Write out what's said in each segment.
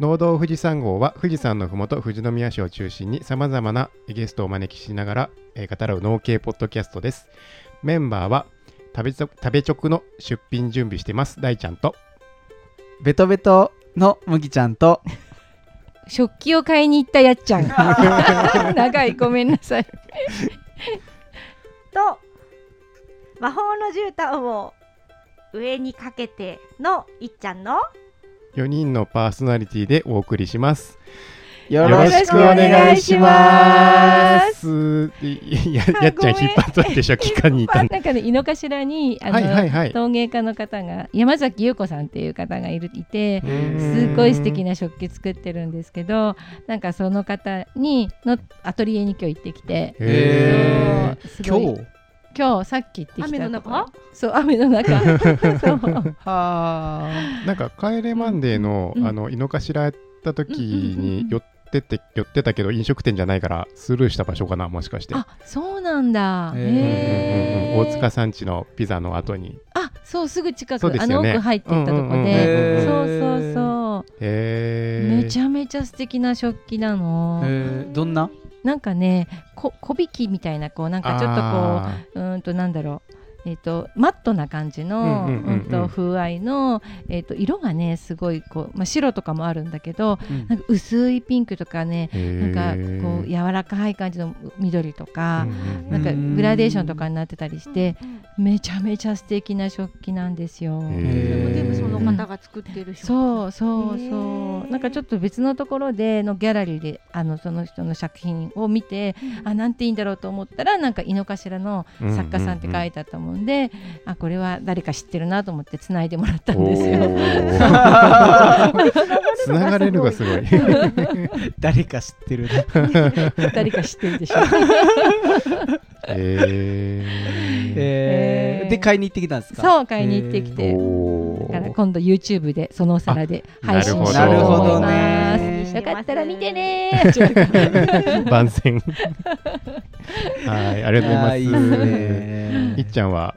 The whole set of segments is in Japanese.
農道富士山号は富士山のふもと富士宮市を中心にさまざまなゲストをお招きしながら、えー語らう農系ポッドキャストです。メンバーは食べちょ食べ直の出品準備してます。大ちゃんとベトベトの麦ちゃんと食器を買いに行ったやっちゃん 長いごめんなさいと魔法の絨毯を上にかけてのいっちゃんの4人のパーソナリティでお送りします。よよろしくお願いします。いややっちゃん引っ張っといてでしょ期間にいた。なんかね井の頭にあの、はいはいはい。陶芸家の方が山崎優子さんっていう方がいるいてすすごい素敵な食器作ってるんですけどなんかその方にのアトリエに今日行ってきてへそうすごい今日？今日さっき行ってきた雨の中？そう雨の中。そう。は あなんか帰れマンデーの、うん。あの井の頭やった時うんうんうんうんに寄ってて寄ってたけど飲食店じゃないからスルーした場所かなもしかして。あそうなんだ。へー。うんうん大塚さんちのピザの後に。あそうすぐ近く、あそうですよね。の奥入っていったとこうんうんうんそうそうそう。へー。めちゃめちゃ素敵な食器なの。えー。どんな？なんかね、こ小引きみたいなこうなんかちょっとこあううーんとなんだろう。えー、とマットな感じの、風合いの、えー、と色がねすごいこう、まあ、白とかもあるんだけどなんか薄いピンクとかねー。なんかこう柔らかい感じの緑とか、うんうんなんかうんグラデーションとかになってたりしてめちゃめちゃ素敵な食器なんですよ。へそれーも全部その方が作ってるそうそうへそー。うなんかちょっと別のところでのギャラリーであのその人の作品を見てあなんていいんだろうと思ったらなんか井の頭の作家さんって書いてあったもんで、あこれは誰か知ってるなと思ってつないでもらったんですよ。つな がれるがすごい。誰か知ってるね誰か知ってるでしょ。ええーで買いに行ってきたんですか？そう買いに行ってきー、て。おだからー今度 YouTube でそのお皿で配信しようなるとほど思います。ね。よかったら見てね。ー。番宣。はいありがとうございます。いっちゃんは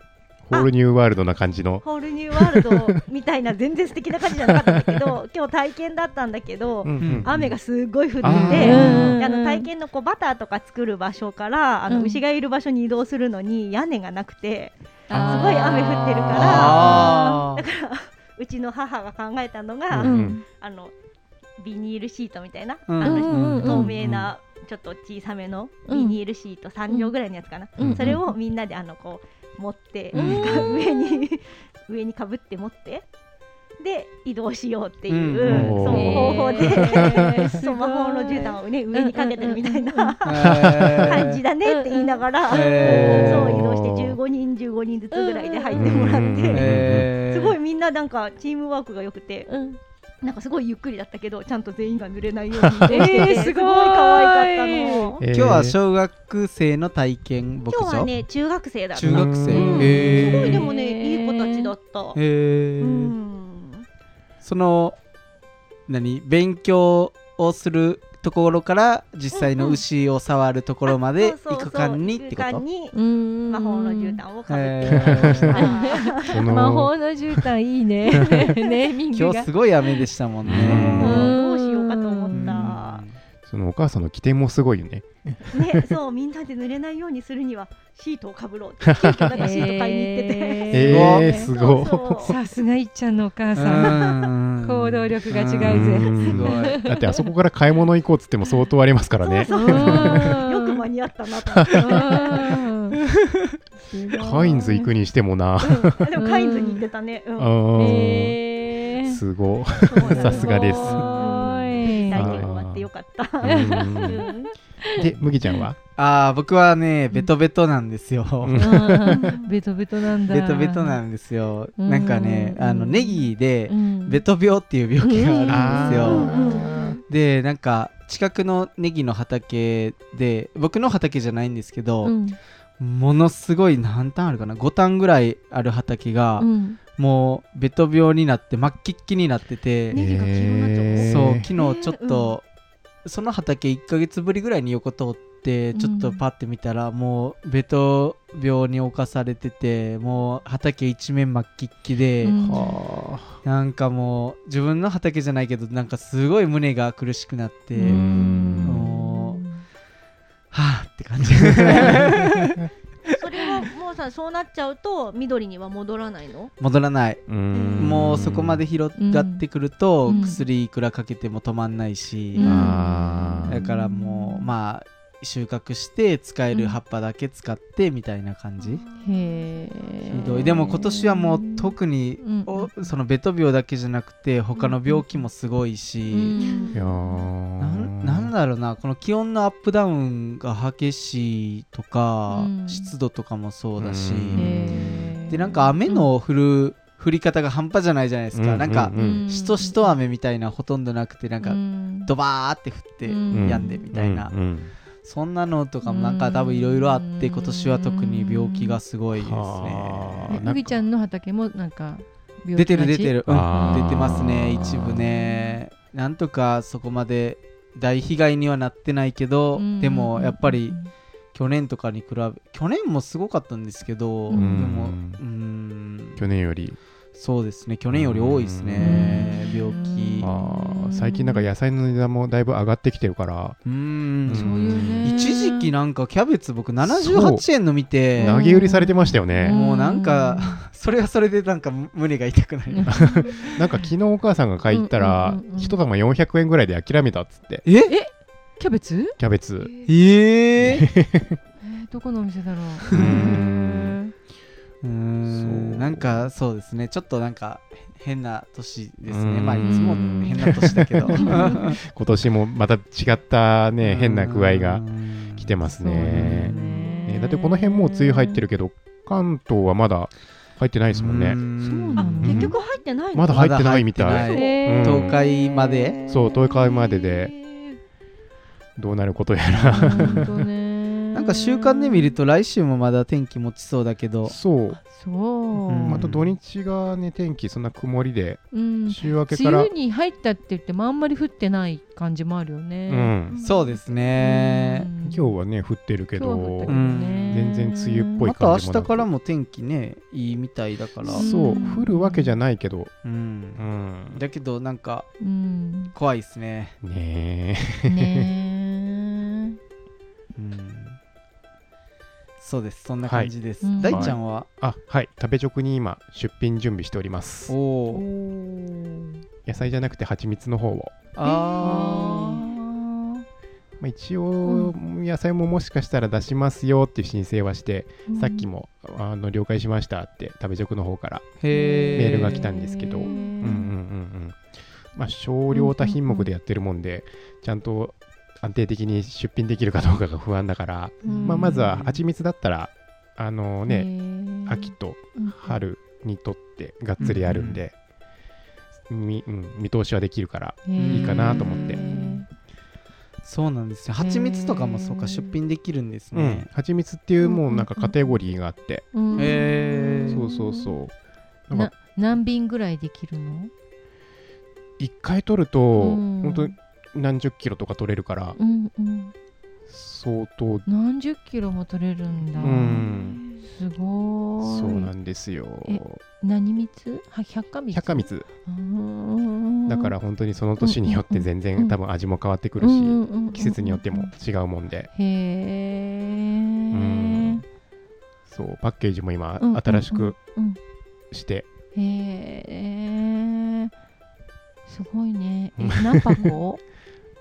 ホールニューワールドな感じの。ホールニューワールドみたいな全然素敵な感じじゃなかったんだけど 今日体験だったんだけど、うんうん。雨がすごい降っててあの体験のこうバターとか作る場所からあのうん。牛がいる場所に移動するのに屋根がなくてすごい雨降ってるから。あー。うちの母が考えたのが、うんうん。あのビニールシートみたいな、うんあの透明なちょっと小さめのビニールシート3畳ぐらいのやつかな、うん。それをみんなであのこう持って、上に上にかぶって持ってで移動しようっていう、うん。そう方法で、そう魔法 の絨毯をね上にかけてるみたいなえー感じだねって言いながら、そう移動して15人15人ずつぐらいで入ってもらって、すごいみんななんかチームワークが良くて。うん。なんかすごいゆっくりだったけどちゃんと全員が濡れないように えーすごい。可愛かったの。えー。今日は小学生の体験牧場？今日はね中学生だった。中学生。うん。へー。すごいでもねいい子たちだった。へー。うん。その何勉強をするところから実際の牛を触るところまで行く間にってこと？うん 魔法の絨毯をかぶって魔法の絨毯いいね。ネーミングが。今日すごい雨でしたもんうんねそのお母さんの起点もすごいよね。ね、そうみんなで濡れないようにするにはシートをかぶろうって。急遽なんかシート買いに行ってて。えー、すごい。さすがいっちゃんのお母さん。うん。行動力が違うぜ。うんすごい。だってあそこから買い物行こうっつっても相当ありますからね。そうよく間に合ったなと。カインズ行くにしてもな。うん。でもカインズに行ってたね。うん。すごそうなのさすがですった。いうん。で麦ちゃんは？ああ僕はねベトベトなんですよ。うん。う んベトベトなんだ。ベトベトなんですよ。うん。なんかねあのネギでうん。ベト病っていう病気があるんですよ、でなんか近くのネギの畑で僕の畑じゃないんですけど、うん。ものすごい何単あるかな？5単ぐらいある畑が、うん。もうベト病になって末期っきになってて、ネギが黄色になっちゃったえー。そう昨日ちょっと、その畑1ヶ月ぶりぐらいに横通っってちょっとパッて見たら、もうベト病に侵されててもう畑一面真っきで、なんかもう自分の畑じゃないけどなんかすごい胸が苦しくなって、うん。もうはあって感じ さそうなっちゃうと緑には戻らないの？戻らない、うん。もうそこまで広がってくると、うん。薬いくらかけても止まんないし、うん。だからもうまあ収穫して使える葉っぱだけ使ってみたいな感じ、へえ。ひどい。でも今年はもう特に、うん。おそのベト病だけじゃなくて他の病気もすごいし、いやななんだろうな。この気温のアップダウンが激しいとか、うん。湿度とかもそうだし、でなんか雨の降る、降り方が半端じゃないじゃないですか、うん。なんか、うん。うん。しとしと雨みたいなほとんどなくてなんか、うん。ドバーって降ってうん。止んでみたいな、うん。うんそんなのとかもなんか多分いろいろあって今年は特に病気がすごいですね。はあ。えうぎちゃんの畑もなんか病出て気がちる出てる、うん。出てますね一部ね。なんとかそこまで大被害にはなってないけど、うん。でもやっぱり去年とかに比べ去年もすごかったんですけど、うん。でもうん。去年よりそうですね。去年より多いですね。うん。病気。あー最近なんか野菜の値段もだいぶ上がってきてるから。うん。そういうね。一時期なんかキャベツ僕78円の見て投げ売りされてましたよね。もうなんかそれはそれでなんか胸が痛くなります。なんか昨日お母さんが買いったら一玉400円ぐらいで諦めたっつって。え？キャベツ？キャベツ。えー、えーどこのお店だろう？うーんなんかそうですね。ちょっとなんか変な年ですね。うん。まあいつも変な年だけど。今年もまた違ったね変な具合がうん来てますね。ね。ねだってこの辺もう梅雨入ってるけど関東はまだ入ってないですもんね。結局入ってないの？まだ入ってないみたい。東海まで？そう東海まででどうなることやら。本当ねなんか週間で見ると来週もまだ天気持ちそうだけど。そう。そう、うん。また土日がね天気そんな曇りでうん、週明けから梅雨に入ったって言ってもあんまり降ってない感じもあるようね、ん。そうですね。うん。今日はね降ってるけどうんね。全然梅雨っぽいまた明感じもなく。日からも天気ねいいみたいだから。そう。降るわけじゃないけど。うん。うん。だけどなんかうん。怖いですね。ねえ。ねうんそうです。そんな感じです、はい。大ちゃんは、あはい。食べ直に今出品準備しております。おえお野菜じゃなくて蜂蜜の方を、あまあ、一応野菜ももしかしたら出しますよっていう申請はして、ーさっきもあの了解しましたって食べ直の方からメールが来たんですけど。うんうんうんうん。まあ少量多品目でやってるもんでちゃんと安定的に出品できるかどうかが不安だから、うん。まあ、まずは蜂蜜だったらあのね、秋とうん。春にとってがっつりあるんで、みうん、見通しはできるからいいかなと思って。そうなんですよ。蜂蜜とかもそうか出品できるんですうん。ね、蜂蜜っていうもうなんかカテゴリーがあって、うんへー。そうそうそう。なんなか何瓶ぐらいできるの？1回取るとうん。本当に何十キロとか取れるからうんうん。相当何十キロも取れるんだ、うん。すごーい。そうなんですよ。え何蜜？は百花蜜？百花蜜。うー。んだから本当にその年によって全うん然多分味も変わってくるしうんうんうんうん。季節によっても違うもんで。へえ、ん。そうパッケージも今うん新しくうん。して。へえすごいね。何箱？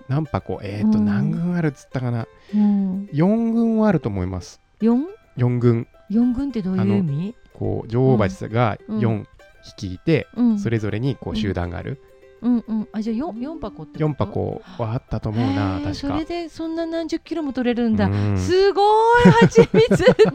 何箱えっとうん。何群あるっつったかな。うん。4群はあると思います。四？4群四群ってどういう意味？こう女王蜂がうん。4匹いてうん。それぞれにこう集団がある。うんうん。あじゃあ四四箱ってこと？4箱はあったと思うな確か。それでそんな何十キロも取れるんだ、うん。すごい蜂蜜って。ね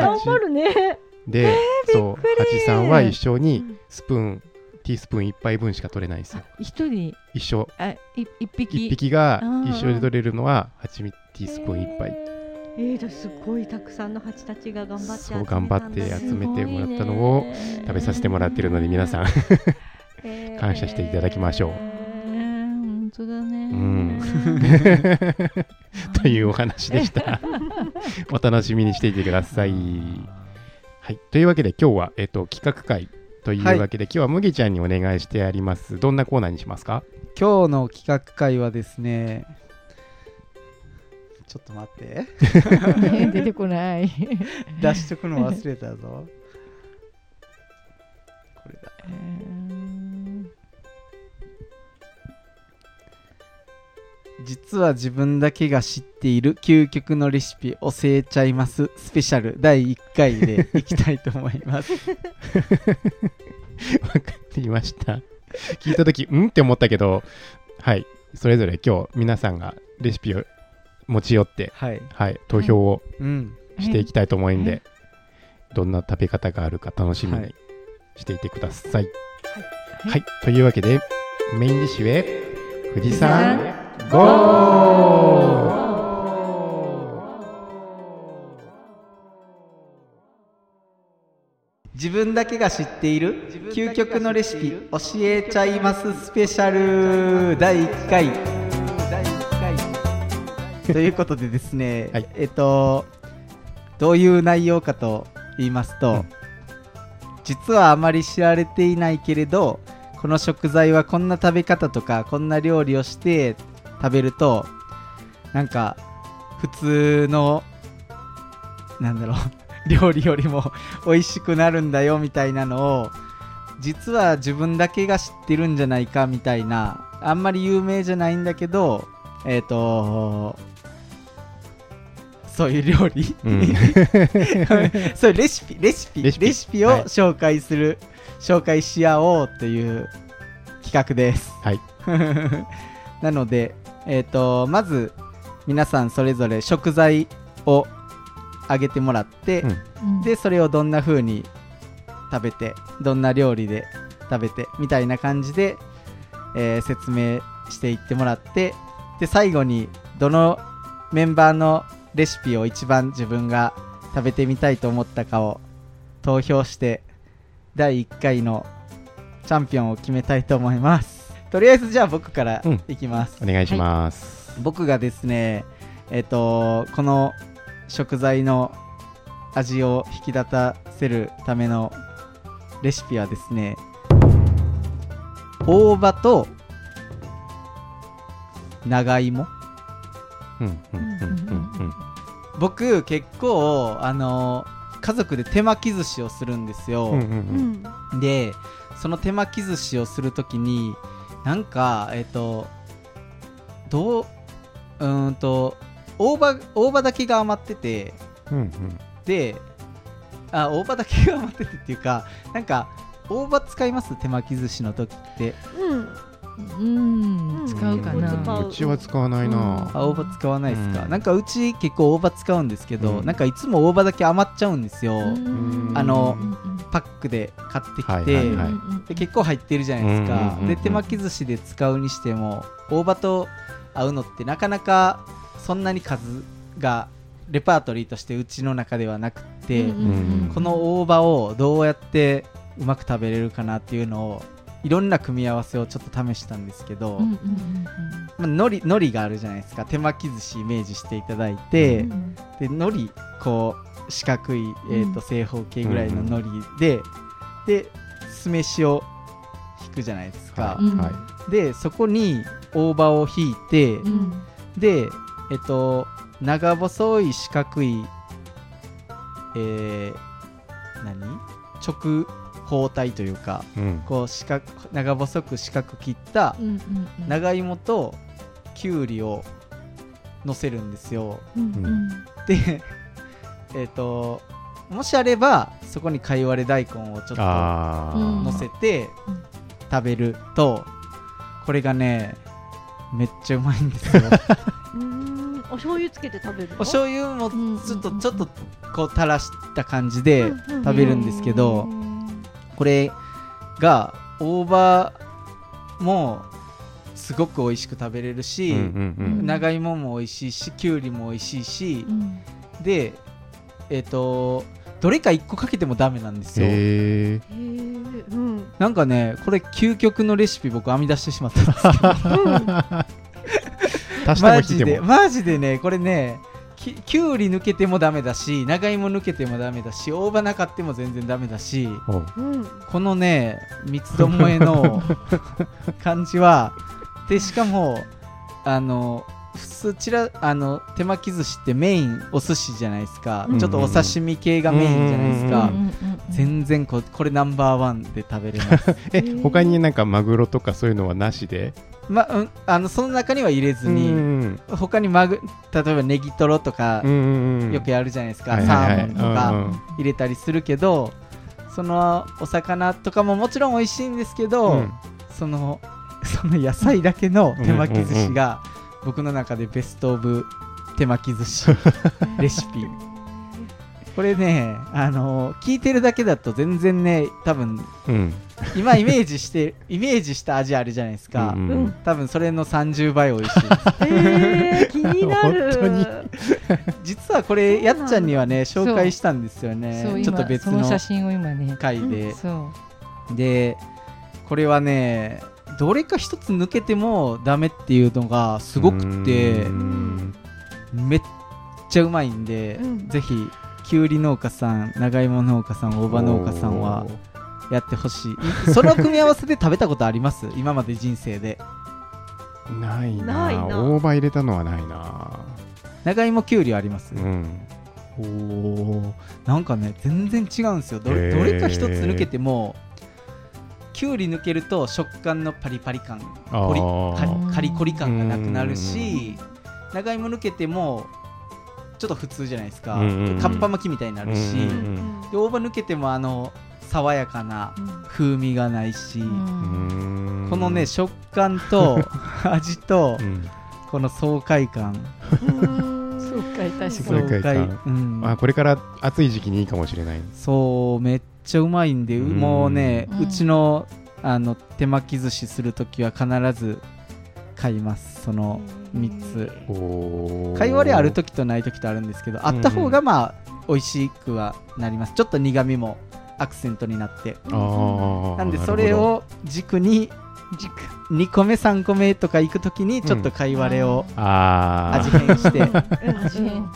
え頑張るね。でそうびっくり。蜂さんは一緒にスプーンティースプーン1杯分しか取れないんですよ。一人？一緒。あい一匹？1匹が一緒に取れるのは蜂蜜ティースプーン1杯。えー、じゃあすごいたくさんの蜂たちが頑張って集めそう頑張って集めてもらったのを食べさせてもらってるので皆さん。感謝していただきましょう。えー本当だね。ん。というお話でした。お楽しみにしていてください。はい、というわけで今日は、えっと、企画会というわけで、今日は麦ちゃんにお願いしてあります。どんなコーナーにしますか？今日の企画会はですね。ちょっと待って。出てこない。出しとくの忘れたぞ。これだ 実は自分だけが知っている究極のレシピ教えちゃいますスペシャル第1回でいきたいと思います わかりました。聞いたとき、んって思ったけど、はい、それぞれ今日皆さんがレシピを持ち寄って、はい。はい、投票をうん。していきたいと思うんで、はい。どんな食べ方があるか楽しみにはい。していてください。はい、はい。というわけでメインディッシュへ富士山富士ゴー。自分だけが知っている究極のレシピ教えちゃいますスペシャル。第1回。ということでですね、はい。えっとどういう内容かと言いますと、うん。実はあまり知られていないけれどこの食材はこんな食べ方とかこんな料理をして食べるとなんか普通のなんだろう 料理よりも 美味しくなるんだよみたいなのを実は自分だけが知ってるんじゃないかみたいなあんまり有名じゃないんだけどえっ、とそういう料理、うん。そういうレシピレシピレレシピを紹介する、紹介し合おうという企画です。はい。なのでえっ、とまず皆さんそれぞれ食材をあげてもらって、うん。うん。でそれをどんな風に食べてどんな料理で食べてみたいな感じで、えー説明していってもらってで最後にどのメンバーのレシピを一番自分が食べてみたいと思ったかを投票して第1回のチャンピオンを決めたいと思いますとりあえずじゃあ僕からうん。いきます、お願いします。僕がですねえっ、とこの食材の味を引き立たせるためのレシピはですね大葉と長芋。うんうんうんうん僕結構あの家族で手巻き寿司をするんですよ、うんうんううん。んでその手巻き寿司をするときになんかえっ、とどううーんと大葉大葉だけが余っててうんうん。であ大葉だけが余っててっていうかなんか大葉使います？手巻き寿司の時って。うんうん。使うかうんな。う。ちは使わないな。あ大葉使わないですか、うん。なんかうち結構大葉使うんですけど、うん。なんかいつも大葉だけ余っちゃうんですよ、うん。あのパックで買ってきて、で結構入ってるじゃないですか、で手巻き寿司で使うにしても大葉と合うのってなかなかそんなに数がレパートリーとしてうちの中ではなくって、この大葉をどうやってうまく食べれるかなっていうのをいろんな組み合わせをちょっと試したんですけど、うんうんまあ、海苔海苔があるじゃないですか。手巻き寿司イメージしていただいて、うんうんで海苔こう四角い、えー、とうん。正方形ぐらいの海苔で、で酢飯を引くじゃないですか、うんはい。でそこに大葉を引いて、うん。でえっと長細い四角いえー、何？直方体というかうん。こう四角長細く四角切ったうんうんうん。長芋ときゅうりを乗せるんですよ。うんうん。でえっ、ともしあればそこにかいわれ大根をちょっとああ、うん乗せてうん。食べるとこれがねめっちゃうまいんですよ。うん。お醤油つけて食べるの？お醤油もうんちょっとちょっとこう垂らした感じでうん食べるんですけどうんこれが大葉もすごく美味しく食べれるし、うんうんうん。長芋も美味しいしきゅうりも美味しいしう、ん。でえっ、とどれか1個かけてもダメなんですよ。へえへー。うん。なんかねこれ究極のレシピ僕編み出してしまったんですけど。マジでマジでねこれねききゅうり抜けてもダメだし長芋抜けてもダメだし大葉なかっても全然ダメだしこのね三つどもえの感じはでしかもあの普通ちらあの手巻き寿司ってメインお寿司じゃないですか、うん。ちょっとお刺身系がメインじゃないですか、全然ここれナンバーワンで食べれます。え他になんかマグロとかそういうのはなしで？まうんあのその中には入れずに、うん他にマグ例えばネギトロとかうんうんうん。よくやるじゃないですか、はいはいはい。サーモンとかうんうん。入れたりするけどそのお魚とかももちろん美味しいんですけど、うん。その その野菜だけの手巻き寿司が僕の中でベストオブ手巻き寿司 レシピ。これねあの聞いてるだけだと全然ね多分うん今イメージしてイメージした味あるじゃないですか、うんうん。多分それの30倍美味しい。ですえー、気になる。本当に。実はこれやっちゃんにはね紹介したんですよね。ちょっと今別の写真を今ね。回で、そう。でこれはねどれか一つ抜けてもダメっていうのがすごくてうん。めっちゃうまいんで、うん。ぜひきゅうり農家さん長芋農家さん大葉農家さんはやってほしい。その組み合わせで食べたことあります？今まで人生で。ないな。ないな。大葉入れたのはないな。長芋きゅうりはあります、うん。おー。なんかね全然違うんですよ。どへー。どれか一つ抜けてもきゅうり抜けると食感のパリパリ感カリカリコリ感がなくなるし長芋抜けてもちょっと普通じゃないですか、うんうんうん。かっぱ巻きみたいになるし、うんうんうん。で大葉抜けてもあの爽やかな風味がないし、うん。うん。このね食感と 味とうん。この爽快感。そうか確かに爽快感。うん。あこれから暑い時期にいいかもしれない。そうめっちゃうまいんでうん。もうね、ううんちのあの手巻き寿司するときは必ず買いますその3つ。おー。貝割れある時とない時とあるんですけどあった方がまあ美味しくはなります。ちょっと苦味もアクセントになって。なんでそれを軸に2個目3個目とか行く時にちょっと貝割れを味変して味変。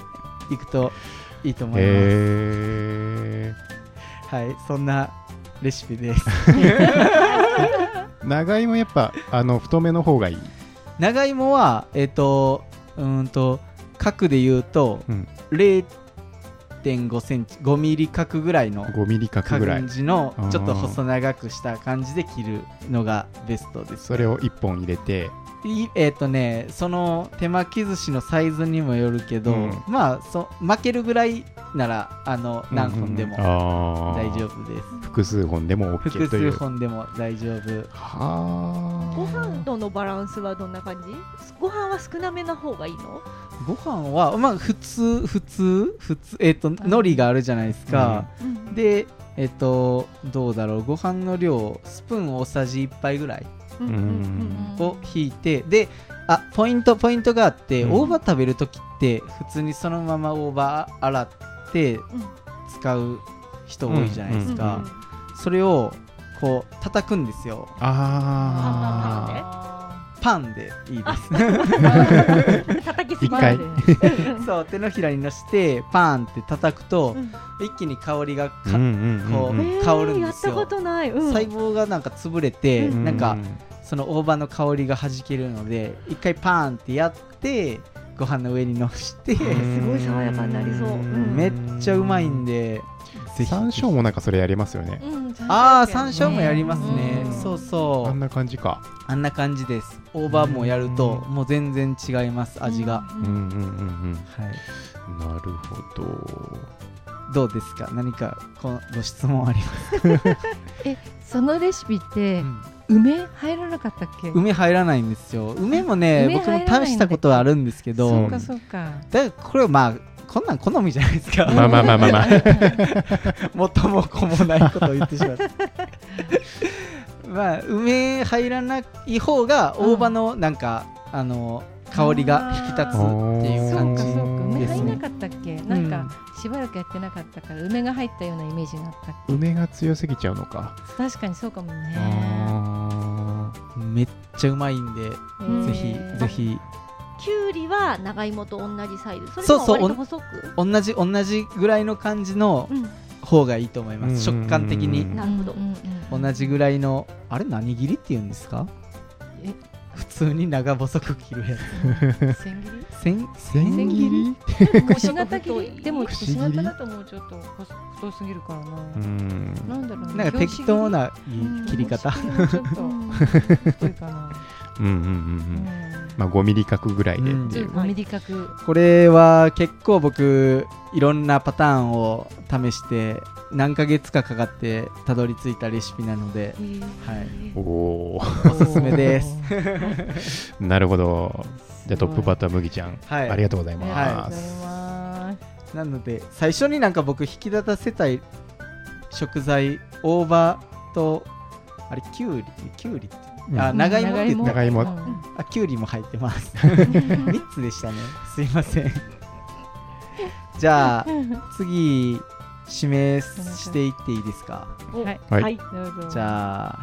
いくといいと思います、へはいそんなレシピです。ー 長芋やっぱあの太めの方がいい？長芋はえっ、とうーんと角で言うと、うん0.5センチ5ミリ角ぐらいの5ミリ角ぐらい。感じのちょっと細長くした感じで切るのがベストですそれを1本入れていえっ、とねその手巻き寿司のサイズにもよるけど、うん。まあそ負けるぐらいならあの何本でもうんうんあー。大丈夫です、複数本でも OK 複という。数本でも大丈夫。はご飯とのバランスはどんな感じ？ご飯は少なめな方がいいの？ご飯はまあ普通普通普通えっ、と海苔があるじゃないですか、でえっ、とどうだろう。ご飯の量スプーン大さじ1杯ぐらい。うんうんを引いてであポイントポイントがあって、うん。大葉食べる時って普通にそのまま大葉洗って使う人多いじゃないですか、それをこう叩くんですよ。あパンでいいです。叩きすぎ一回。そう手のひらにのしてパンって叩くと、うん。一気に香りがあか、こうへー香るんですよ。やったことない、うん。細胞がなんか潰れて、うん。なんかその大葉の香りが弾けるので一回パーンってやってご飯の上にのして、すごい爽やかになりそう。うん。めっちゃうまいんでぜひ。山椒もなんかそれやりますよね。ああ山椒もやりますね、うん。そうそう。あんな感じか。あんな感じです。大葉もやるともう全然違います味が、うんうんうんはいうん。なるほど。どうですか？何かこのご質問あります そのレシピってうん。梅入らなかったっけ？梅入らないんですよ。梅もね梅僕も試したことはあるんですけど。そうかそうか。だからこれはまあこんなん好みじゃないですか。まあまあまあまあまあ。元 も子もないことを言ってしまった まあ梅入らない方が大葉のなんか、あの香りが引き立つっていう感じかそうか梅ですね入んなかったっけ？なんかしばらくやってなかったから梅が入ったようなイメージがあったっけ？梅が強すぎちゃうのか。確かにそうかもね。あめっちゃうまいんで、ー。ぜひぜひききゅうりは長芋と同じサイズ。それともそうそう割と細く？同じ同じぐらいの感じのうん。方がいいと思います。食感的に。なるほど。同じぐらいのあれ何切りって言うんですか？え？普通に長細く切るや 千切り？つ千千切り？くし形切り？でもくくし切りし形だともうちょっと細太すぎるからな、うん。なんだろうなんか適当なうん切り方。ちょうん。っと太いかな、うんうんうんううん。んまあ5ミリ角ぐらいで。うん。っていう5ミリ角。これは結構僕いろんなパターンを試して何ヶ月かかかってたどり着いたレシピなので。はい。おおおすすめです。ー なるほど。じゃあトップバッター麦ちゃんはい。ありがとうございます。がとうございます。なので最初になんか僕引き立たせたい食材大葉とあれきゅうりきゅうりってあうん。長芋って言った。長芋。うん。あきゅうりも入ってます。3つでしたね。すいません。じゃあ 次指名していっていいですか？はい。はい。はい。どうぞ。じゃあ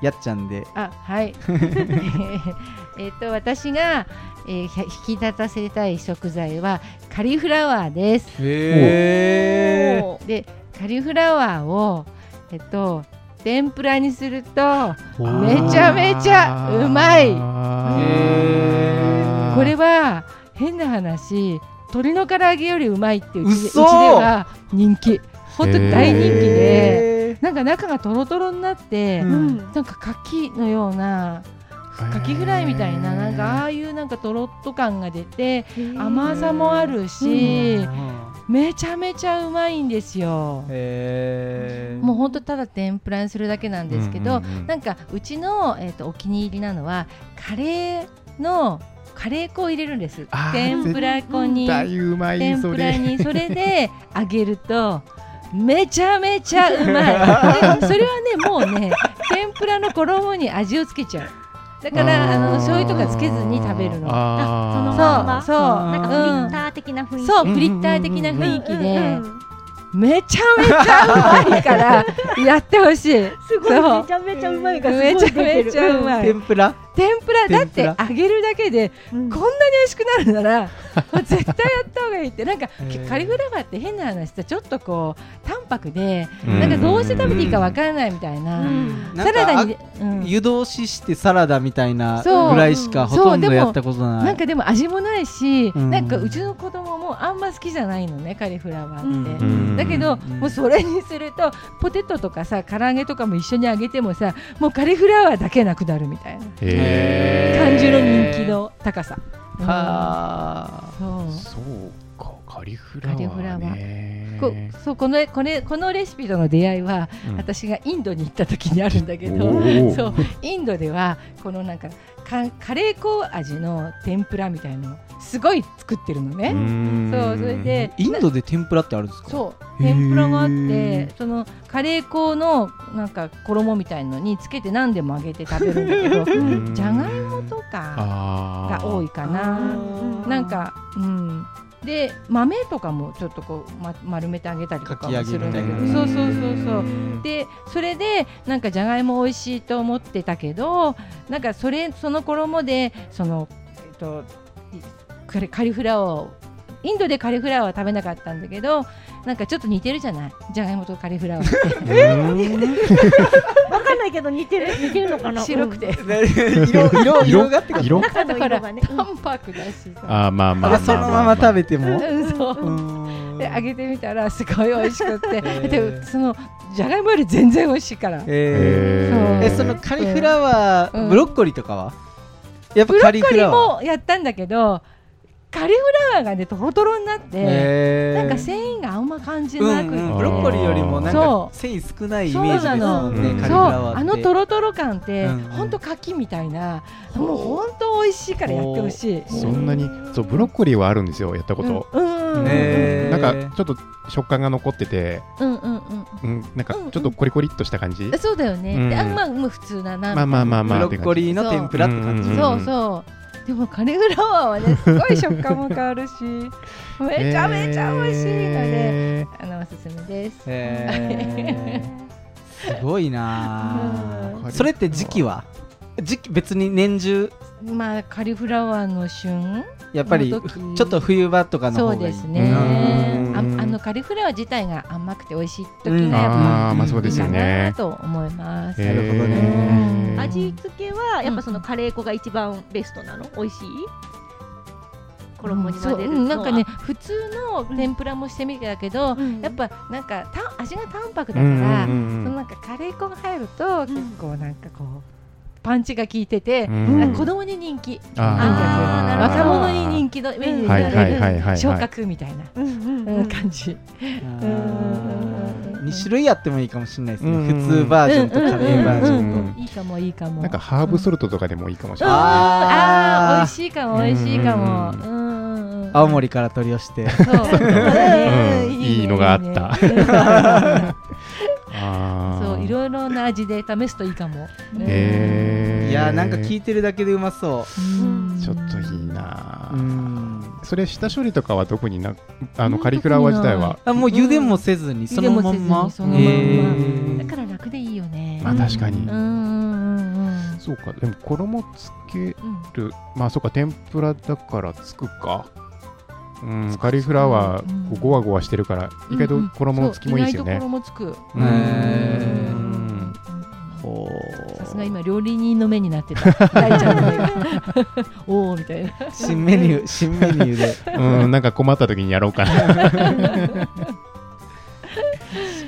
やっちゃんで。あはい。えっと私が、えー、ひ引き立たせたい食材はカリフラワーです。へおー。でカリフラワーをえっと天ぷらにするとー。めちゃめちゃうまい。これは変な話鶏の唐揚げよりうまいってうちでうちで嘘は人気。本当大人気でへなんか中がとろとろになって、ううん。なんか牡蠣のようなカキフライみたいななんかああいうなんかとろっと感が出て甘さもあるし、ーめちゃめちゃうまいんですよ。もうほんとただ天ぷらにするだけなんですけど、うんうんうん。なんかうちの、えー、とお気に入りなのはカレーのカレー粉を入れるんです。天ぷら粉に。天ぷらそれ。に。それで揚げるとめちゃめちゃうまい。でそれはねもうね天ぷらの衣に味をつけちゃうだからあの醤油とかつけずに食べるの。あー。そのまんま。そうそう。なんかフリッター的な雰囲気。そうフリッター的な雰囲気で。めちゃめちゃうまいからやってほしい。すごい。そう。めちゃめちゃうまいがすごめい出てる。ちゃめちゃうまい。天ぷら？天ぷらだって揚げるだけでうん。こんなに美味しくなるなら もう絶対やった方がいいって。なんか カリフラワーって変な話さちょっとこう淡白でうん。なんかどうして食べていいかわからないみたいな。うん。なんかサラダに、うん。湯通ししてサラダみたいなそう。ぐらいしかほとんどやったことない。なんかでも味もないし、うん。なんかうちの子供もあんま好きじゃないのねカリフラワーって。うん。だけど、うんもうそれにするとポテトとかさ唐揚げとかも一緒に揚げてもさもうカリフラワーだけなくなるみたいな感じの人気の高さ。うんはそうそうか。カリフラワカリフラワー。ねこそうこのこれこのレシピとの出会いは、うん。私がインドに行った時にあるんだけどそうインドではこのなんかかカレー粉味の天ぷらみたいのをすごい作ってるのね。そうそれでインドで天ぷらってあるんですか？そう天ぷらがあっへてそのカレー粉のなんか衣みたいのにつけて何でも揚げて食べるんだけど うん。じゃがいもとかが多いかな。うんなんか、うん、で豆とかもちょっとこう、ま、丸めてあげたりとかもするんだけど。そうそうそうそう。でそれでなんかじゃがいも美味しいと思ってたけどなんかそれその衣でその、えっと、カリフラワーをインドでカリフラワーは食べなかったんだけどなんかちょっと似てるじゃない？じゃがいもとカリフラワーっわかんないけど似てる。似てるのかてな？白くて、色色色がってこと色？中のだから色だしさ。あーまあまあまああそのまま食べても？うんそう。うん。で揚げてみたらすごい美味しくて、ー。でそのじゃがいもより全然美味しいから。えー。そうえそのカリフラワうん。ーブロッコリーとかは？やっぱブロカリッコリー。フラワーもやったんだけどカリフラワーがねとろとろになって、なんか繊維があんま感じうなくて、んうんブロッコリーよりもなんか繊維少ないイメージですもんそうねなの。そうカリフラワーって。あのとろとろ感って、うんほんと牡蠣みたいなもうほんと美味しいからやってほしい。そんなにそうブロッコリーはあるんですよやったこと、うん。うんうんへー。なんかちょっと食感が残ってて、うんうんうんうん、なんかちょっとコリコリっとした感じ、うんそうだよね、うん。であんまもう普通だなまあまあまあまあブロッコリーの天ぷらって感じ。うん。そうそうでもカリフラワーはねすごい食感も変わるし めちゃめちゃ美味しいので、えあのおすすめです。へー。すごいなうん。ーそれって時期は？時期別に年中まあカリフラワーの旬？やっぱりちょっと冬場とかのそう方がいい。ですね。うん。ああのカリフラワー自体が甘くて美味しい時がやっうん。ぱあーまあそうですよいいかなねと思います、なるほどね。うん味付けはやっぱそのカレー粉が一番ベストなの？美味しい？衣に混ぜるなんかね普通の天ぷらもしてみたけど、うん。やっぱなんかた味が淡白だうから、んうんうん。そのなんかカレー粉が入ると結構なんかこうパンチが効いてて、子供に人気、若者に人気のメニューにはいなはいはいはいはい。れる昇格みたいな、感じ。うん2種類あってもいいかもしれないですね。うん。普通バージョンとカレーバージョンと。いいかもいいかも。なんかハーブソルトとかでもいいかもしれうん。ない。あーあー。美味しいかも美味しいかも。ううんうん。うん青森から取り寄して。そう。うん。うん。いいのがあった そういろいろな味で試すといいかも。へー。いやーなんか聞いてるだけでうまそう。ん。ちょっといいな。それ下処理とかは特になあのカリフラワー自体は？あもう茹でもせずにそのまんま？だから楽でいいよね。まあ確かに。そうか。でも衣つけうん。るまあそうか。天ぷらだからつくかうん。カリフラワーこうゴワゴワしてるから意外と衣つきもいいですよね。そう意外と衣つく。うへー。ん。ほう。さすが今料理人の目になってた。大ちゃんの目が。おおみたいな。新メニュー新メニューで。うん。なんか困った時にやろうかな。確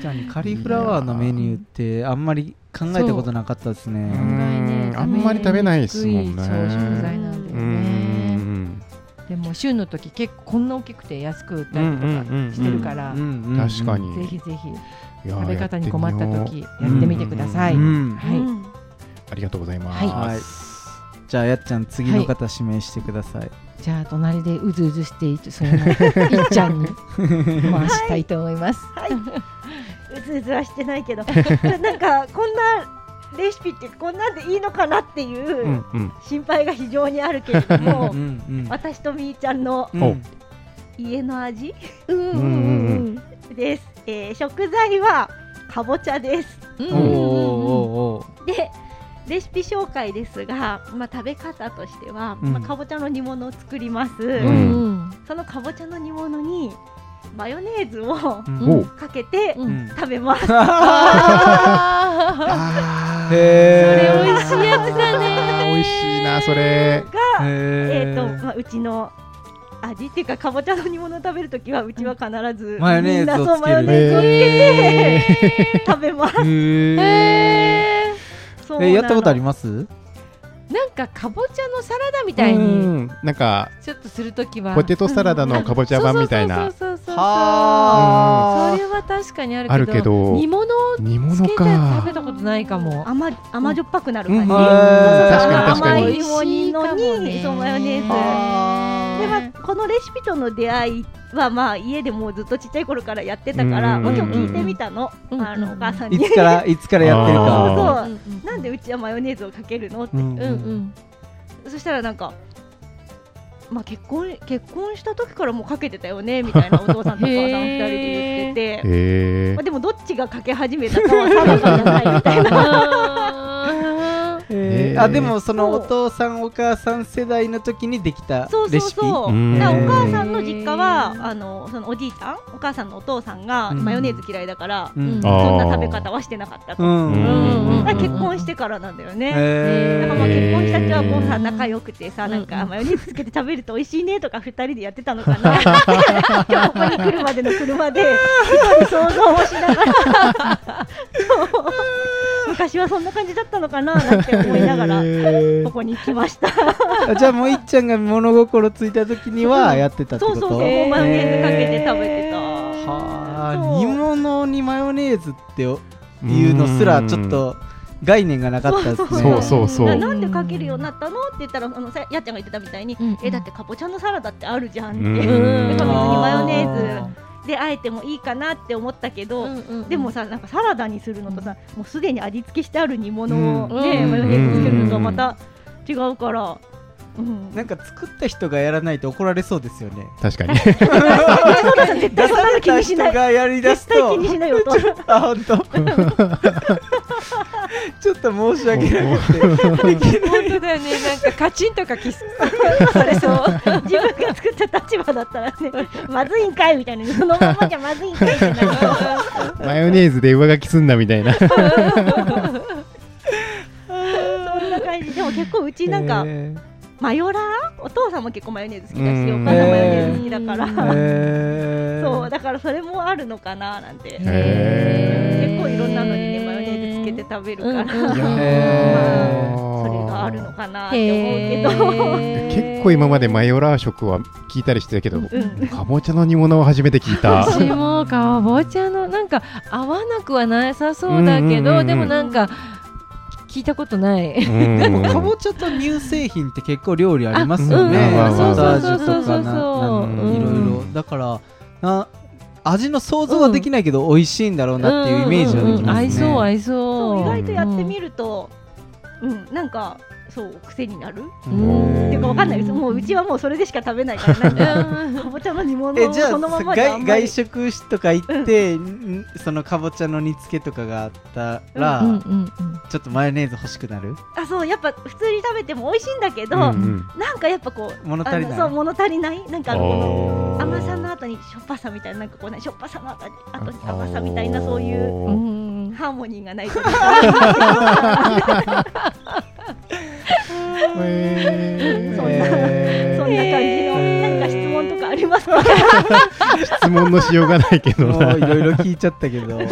かにカリフラワーのメニューってあんまり考えたことなかったですね。うん。あんまり食べないですもんね。そう食材なんだうよね。んでも旬の時結構こんな大きくて安く売ったりとかしてるから確かに。ぜひぜひ食べ方に困った時ややってみてください、う。ん。はい、うんありがとうございます、はい。はい。じゃあやっちゃん次の方指名してください。じゃあ隣でうずうずしているそのいっちゃんに 回したいと思います、はい。うずうずはしてないけど。なんかこんなレシピってこんなんでいいのかなっていう心配が非常にあるけれども、うんうん私とみーちゃんのうん。お家の味？うんうんうん。です、えー食材はかぼちゃです。でレシピ紹介ですが、まあ、食べ方としては、うん。まあ、かぼちゃの煮物を作ります、うんうん。そのかぼちゃの煮物にマヨネーズをかけて食べます、あー。それ美味しいやつだね。美味しいなそれ。が、ええーとまあ、うちの味っていうかかぼちゃの煮物を食べるときはうちは必ずマヨネーズをつけるマヨネーズをつけてえ食べます。へへそうなのえやったことあります？ーなんかかぼちゃのサラダみーたいにうん。なんかちょっとするときは。ポテトサラダのかぼちゃ版みたいな。そうそうそうそうそう。はそれは確かにあるけどあるけど煮物を煮物つけて食かべたことないかも。甘甘じょっぱくなる感じ、うん。確かに確かに。甘い芋煮のにそうマヨネーズあ。でまあ、このレシピとの出会いは、まあ、家でもうずっとちっちゃい頃からやってたから、うんまあ、今日聞いてみたの,、うんあのお母さんいにつからいつからやってるあか。ーそうそう。なんでうちはマヨネーズをかけるの？って、うんうんうん。そしたらなんか、まあ、結婚結婚した時からもうかけてたよね？みたいなお父さんとお母さん二人で言ってて、まあ、でもどっちがかけ始めたかは定かじゃないみたいな。あーえー。あでもそのお父さんお母さん世代の時にできたそうそうレシピ？そううん。だからお母さんの実家はあのそのおじいちゃんお母さんのお父さんがうん。マヨネーズ嫌いだから、うん。そんな食べ方はしてなかったと、うん。結婚してからなんだよね、へー。だからまあ結婚したてはもうさ仲良くてさうん。なんかマヨネーズつけて食べると美味しいねとか二人でやってたのかな。今日ここに来るまでの車で想像をしながら。そう昔はそんな感じだったのかななんて思いながらここに来ました。あじゃあもういっちゃんが物心ついた時にはやってたってこと？そうそうそう。もうマヨネーズかけて食べてた。はあ煮物にマヨネーズっていうのすらちょっと概念がなかったですね。そうそうそう。ななんでかけるようになったの？って言ったらあのさやっちゃんが言ってたみたいに、うん。えだってかぼちゃのサラダってあるじゃんって、うん。で別にマヨネあー。ズであえてもいいかなって思ったけど、うんうんでもさなんかサラダにするのとさ、もうすでに味付けしてある煮物をうん。ね、うん。マヨネーズつけるのとはまた違うから、うん、なんか作った人がやらないと怒られそうですよね。確かに。そうださん絶対そんなの気にしない人がやりだすと。気にしないよ とあ本当？ちょっと申し訳なくて。本当だよね。なんかカチンとかキスされそう。自分が作った立場だったらねまずいんかいみたいな。そのままじゃまずいんかいってなる。マヨネーズで上書きすんなみたいな。そんな感じ。でも結構うちなんかへマヨラー？お父さんも結構マヨネーズ好きだしうん。お母さんもマヨネーズ好きだから。そうだからそれもあるのかななんて。へ結構いろんなのにねマヨネーズつけて食べるから、うんうんいやへーそれがあるのかなって思うけど、結構今までマヨラー食は聞いたりしてたけど、ん。かぼちゃの煮物は初めて聞いた。私もかぼちゃのなんか合わなくはなさそうだけうんうんうんうん。どでもなんか聞いたことない。かぼちゃと乳製品って結構料理ありますよね。ポタージそうそうそうそうュとかいろいろだからな味の想像はできないけど美味しいんだろうなっていうイメージはできますね。合いそう合いそう意外とやってみると、うん、なんかそう癖になる。うん。っていうかわかんない。ですもううちはもうそれでしか食べないからなんかかぼちゃの煮物えじゃあをそのままであ外食とか行って、ん。そのかぼちゃの煮付けとかがあったら、うんうんうんちょっとマヨネーズ欲しくなる？あそう。やっぱ普通に食べても美味しいんだけど、うんうん。なんかやっぱこう物足りない？そう物足りない？なんかこの甘さの後にしょっぱさみたいななんかこうねしょっぱさの後に後に甘さみたいなそういううん。ハーモニーがないと へー。そんなえそんな感じの何か質問とかありますか？質問のしようがないけどいろいろ聞いちゃったけど。うん。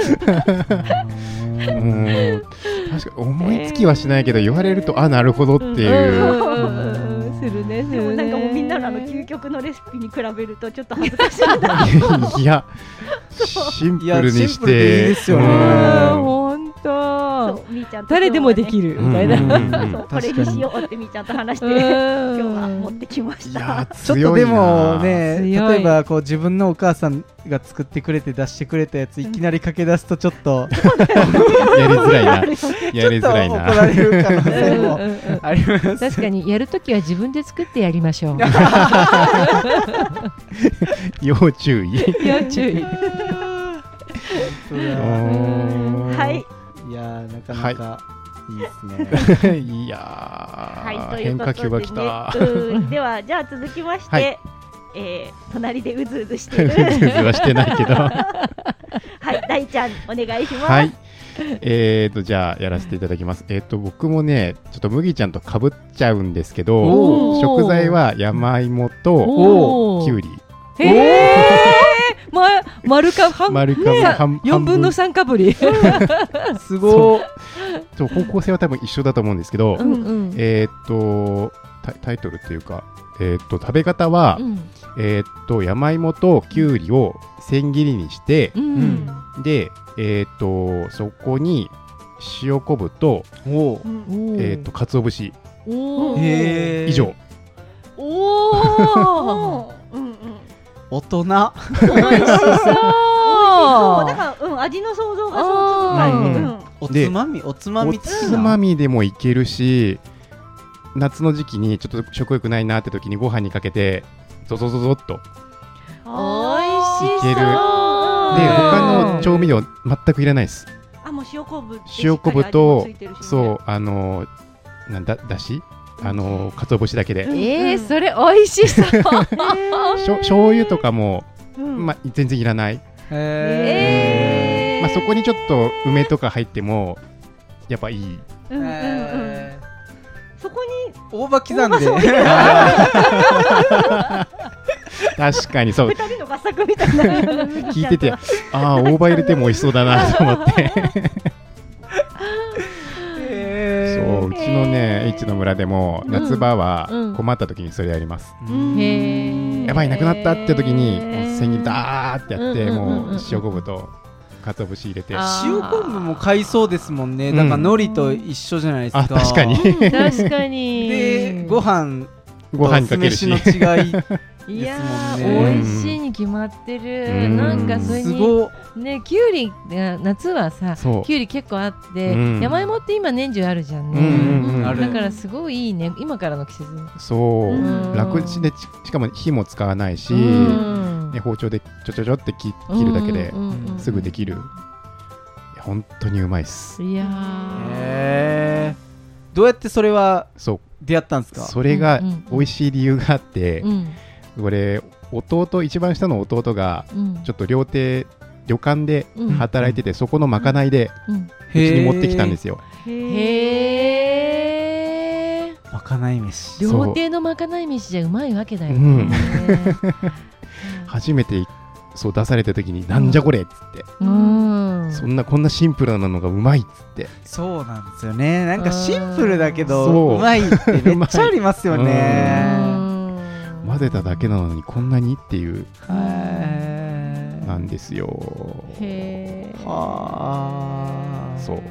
確かに思いつきはしないけど言われるとあなるほどってう。ん。いうするね。すでもなんかもうみんなのあの究極のレシピに比べるとちょっと恥ずかしいんだいやシンプルにしいやシンプルでいいてですよねそうみーちゃんと誰でもできるるみたいな。うんうんうんそうこれにしようってみーちゃんと話してうん。今日は持ってきましいたやちょっとでもね、例えばこう自分のお母さんが作ってくれて出してくれたやついきなりかけ出すとちょっと。やりづらいな。やりづとらい怒られなる可能性うんもあります。確かにやるときは自分で作ってやりましょう。要注意。要注意。はいいやーなかなかいいですね。いやはい変化球が来たうんでは じゃあ続きまして、はいえー隣でうずうずして うるずうずはしてないけどはい大ちゃんお願いします、はい。えーと、じゃあ、やらせていただきます。えーと、僕もね、ちょっと麦ちゃんとかぶっちゃうんですけど、食材は山芋ときゅうり。へえ。ま丸か半丸かぶさ半四分の三かぶり。すごい。そう方向性は多分一緒だと思うんですけど、うんうん。えーとタ、タイトルっていうか、えーと、食べ方は、うんえーと、山芋ときゅうりを千切りにしてう、ん。で、えーと、そこに塩昆布と、えーと、鰹節以上。おお。大人。美味しそう。だ。から、う。ん、味の想像がそうつく感じ、おつまみおつまおみ付きつまみでもいけるし夏の時期にちょっと食欲ないなって時にご飯にかけてゾゾゾゾっと。で美味し。いける。うん他の調味料全くいらないです。あもう塩昆布塩昆布とそうあのなんだだし？あの鰹節だけで。うんえー、それ美味しそう。しょ醤油とかも、うん。ま、全然いらない、えー。まあ、そこにちょっと梅とか入ってもやっぱいい。うんうんうん。へそこにー大葉刻んで。確かにそう。二人の合作みたいな。聞いててああ大葉入れても美味しそうだなと思ってのね H の村でもうん。夏場はうん。困った時にそれやります、やばいなくなったって時に千切りダーってやってもう塩昆布と鰹節入れて。あ塩昆布も買いそうですもんね。だから海苔と一緒じゃないですか。あ確かに。うん。確かに。でご飯ご飯にかけるし。と酢飯の違いいやー、美味しいに決まってる。うん。なんかそれにすごいね、きゅうりが夏はさ、そう。きゅうり結構あって、うん。山芋って今年中あるじゃんね。だからすごいいいね。今からの季節。そう。うん。楽ちでちしかも火も使わないし、うん。ね、包丁でちょちょちょって切切るだけでうんうんうんうんすぐできる。い本当にうまいっす。いやー。へえどうやってそれはそう出会ったんですかそれがうんうん美味しい理由があって、うんこれ弟一番下の弟がうん。ちょっと料亭旅館でうん。働いてて、そこのまかないでうちに持ってきたんですよ、へえまかない飯。料亭のまかない飯じゃうまいわけだようん。ね初めてそう出された時になんじゃこれっつって、うん。そんなこんなシンプルなのがうまいっつって。そうなんですよね。なんかシンプルだけどうまいってめっちゃありますようねん混ぜただけなのにこんなにっていう。へなんですよ。へー。はあそう。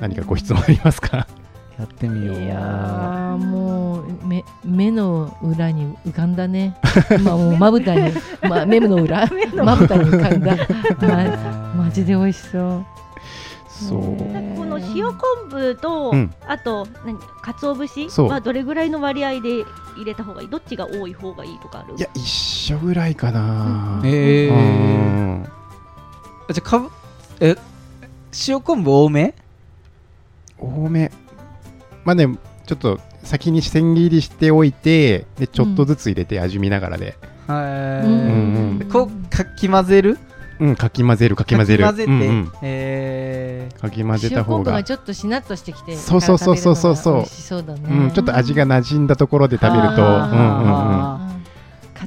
何かご質問ありますか？やってみよう。いやーもう目目の裏に浮かんだね。まあもうまぶたに、まあ、目の裏。まぶたに浮かんだ、ま、マジで美味しそうそう。この塩昆布と、うん。あと何鰹節はどれぐらいの割合で入れた方がいい？どっちが多い方がいいとかある？いや一緒ぐらいかな。へうえん。じゃあかぶえ塩昆布多め？多め。まあねちょっと先に千切りしておいてでちょっとずつ入れて味見ながらで、はうんうんいこうかき混ぜる？うん、かき混ぜるかき混ぜる。かき混ぜてうんうん。えかき混ぜた塩昆布方ががちょっとしなっとしてきてそうそうそうそうそう。そうそうだね、うん、ちょっと味が馴染んだところで食べると、うんうんうん、あうん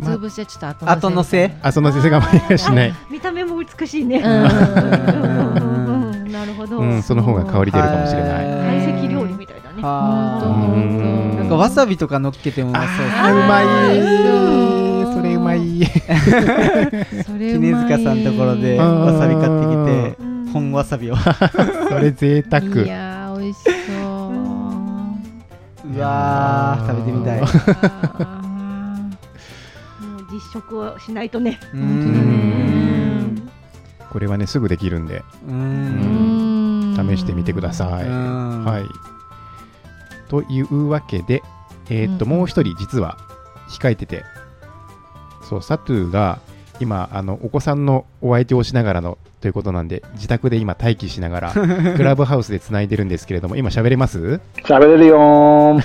鰹節はちょっと後乗せあその先生が前がしない、見た目も美しいね、うん。うんうんうんなるほど、うん、その方が香り出るかもしれない。はい懐石料理みたいだね。なんかわさびとか乗っけてもうまそううまい、まい。絹塚さんのところでわさび買ってきてうん。本わさびを。それ贅沢。いやー美味しそう。うわー食べてみたい。あもう実食をしないとね。これはね、すぐできるんで、うーん。うん。試してみてください。うん。はい。というわけで、えーっと、うん。もう一人、実は控えてて、そう、サトゥーが、今、あの、お子さんのお相手をしながらの、ということなんで、自宅で今待機しながら、クラブハウスでつないでるんですけれども、今喋れます？喋れるよーん。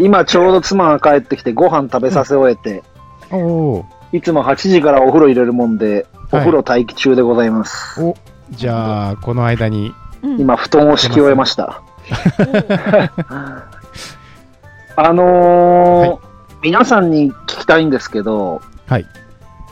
今ちょうど妻が帰ってきてご飯食べさせ終えて、おおいつも8時からお風呂入れるもんで、おはい風呂待機中でございます。おじゃあ、この間に、うん今、布団を敷き終えました。あのーはい皆さんに聞きたいんですけど、はい。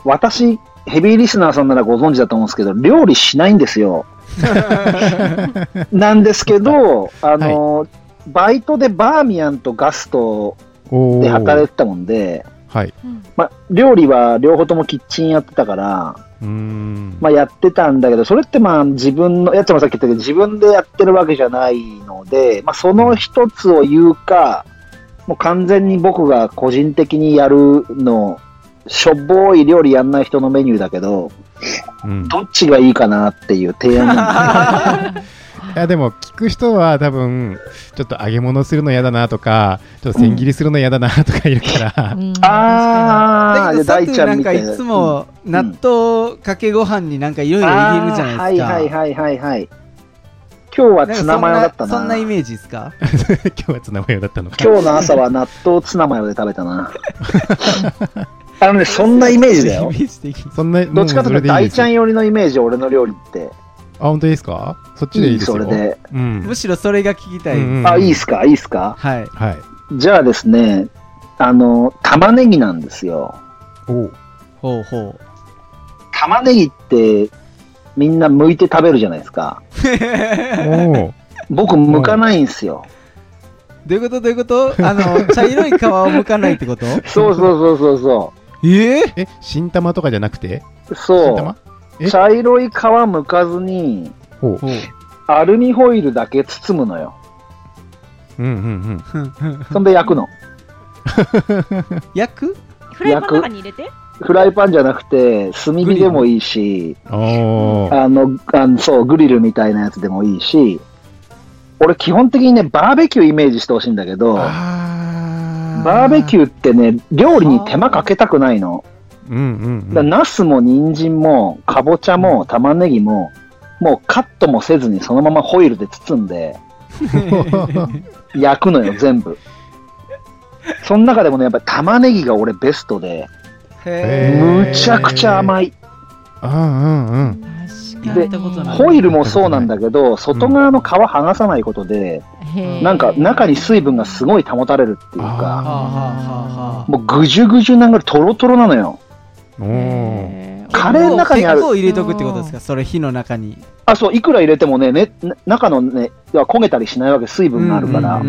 私、ヘビーリスナーさんならご存知だと思うんですけど、料理しないんですよ。なんですけど、あのーバイトでバーミヤンとガストおで働いいてたもんで、はい。まあ、料理は両方ともキッチンやってたから、うーん。まあ、やってたんだけど、それってまあ自分の、やつもさっき言ったけど、自分でやってるわけじゃないので、まあ、その一つを言うか、もう完全に僕が個人的にやるの、しょぼい料理やんない人のメニューだけど、うん、どっちがいいかなっていう提案なんで いやでも聞く人は多分ちょっと揚げ物するの嫌だなとかちょっと千切りするの嫌だなとかいるから、うん。あー、でだけどサトゥ大ちゃなんんかいつも納豆かけご飯になんかいろいろ入れるじゃないですか。はいはいはいはいはい。今日はツナマヨだったな。そんなイメージですか？今日はツナマヨだったのか今日の朝は納豆ツナマヨで食べたな。あのね、そんなイメージだよイメ。ージ的にそんなどっちかというと大ちゃん寄りのイメージ、俺の料理って。あ本当ですか？そっちでいいですよそれで。うんむしろそれが聞きたい。うんうんあ、いいっすか？いいっすか？はい。はいじゃあですね、あの、玉ねぎなんですよ。おうほうほう。玉ねぎってみんな剥いて食べるじゃないですか。お う僕、剥かないんすよ。どういうこと？どういうこと？あの、茶色い皮を剥かないってこと？そうそうそうそうそええ？え？新玉とかじゃなくて？う。新そ玉？え？う。茶色い皮剥かずに。アルミホイルだけ包むのよ。うんうんそんで焼くの。焼く？フライパンの中に入れて？フライパンじゃなくて、炭火でもいいし、あの、あのそう、グリルみたいなやつでもいいし、俺基本的にね、バーベキューイメージしてほしいんだけど、あバーベキューってね、料理に手間かけたくないの。うんうんだからナスも人参も、かぼちゃも玉ねぎも、もうカットもせずにそのままホイルで包んで、焼くのよ、全部。その中でもね、やっぱり玉ねぎが俺ベストで、むちゃくちゃ甘い。うんうんうん。確でホイルもそうなんだけど、外側の皮剥がさないことで、へーなんか中に水分がすごい保たれるっていうはあか、もうぐじゅぐじゅながらトロトロなのよ。カレーの中にある。結構入れとくってことですか？それ火の中に。あ、そう、いくら入れてもね、ね中のね、は焦げたりしないわけ、水分があるから。か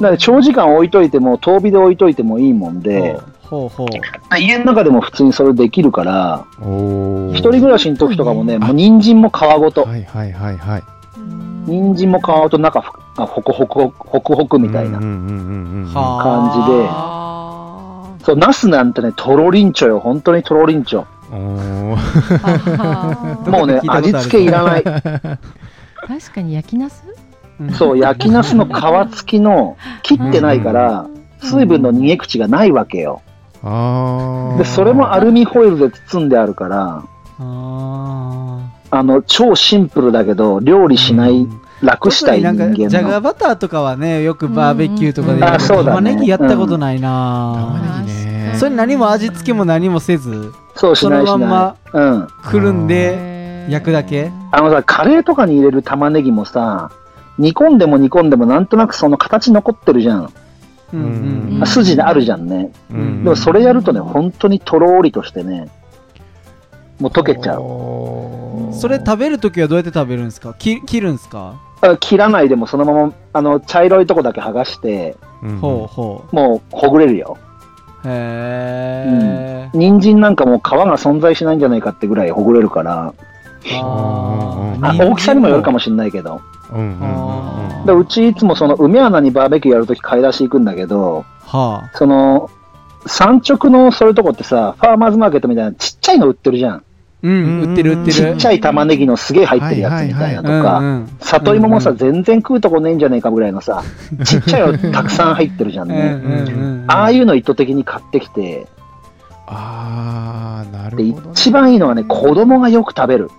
ら長時間置いといても、遠火で置いといてもいいもんで、ほうほう。家の中でも普通にそれできるから、一人暮らしの時とかもね、うんもう人参も皮ごと、はいはいはいはい。人参も皮ごと中ふあホクホクホクホクみたいな感じで。あ。そう、ナスなんてね、とろりんちょよ、本当にとろりんちょ。もうね 味付けいらない。確かに焼きナス？そう、焼きナスの皮付きの、切ってないから、水分の逃げ口がないわけよ。で、それもアルミホイルで包んであるから、ああの、超シンプルだけど、料理しない、楽したい人特になんかじゃが間の。バターとかはねよくバーベキューとかでうん。玉ね。ぎやったことないな。玉ねぎね。それ何も味付けも何もせずそうしないしそのまない。うん。くるんで焼くだけ？あのさ、カレーとかに入れる玉ねぎもさ、煮込んでも煮込んでもなんとなくその形残ってるじゃん。うん。筋であるじゃんね。うん。でもそれやるとね、本当にとろーりとしてね、もう溶けちゃう。それ食べるときはどうやって食べるんですか？切切るんですか？あ切らないでもそのまま、あの、茶色いとこだけ剥がして、うん。ほうほもうほぐれるよ。うへえ人参なんかもう皮が存在しないんじゃないかってぐらいほぐれるから、ああー大きさにもよるかもしれないけど。うんうんうんうん。でうちいつもその梅穴にバーベキューやるとき買い出し行くんだけど、はその、産直のそういうとこってさ、ファーマーズマーケットみたいなちっちゃいの売ってるじゃん。うん売ってる売ってる。ちっちゃい玉ねぎのすげえ入ってるやつみたいなとうんか、うん。里芋もさ、うん全然食うとこねえんじゃねえかぐらいのさ、ちっちゃいのたくさん入ってるじゃんうんね。うんうん。ああいうの意図的に買ってきて、あーなるで、ほどね。一番いいのはね、子供がよく食べる。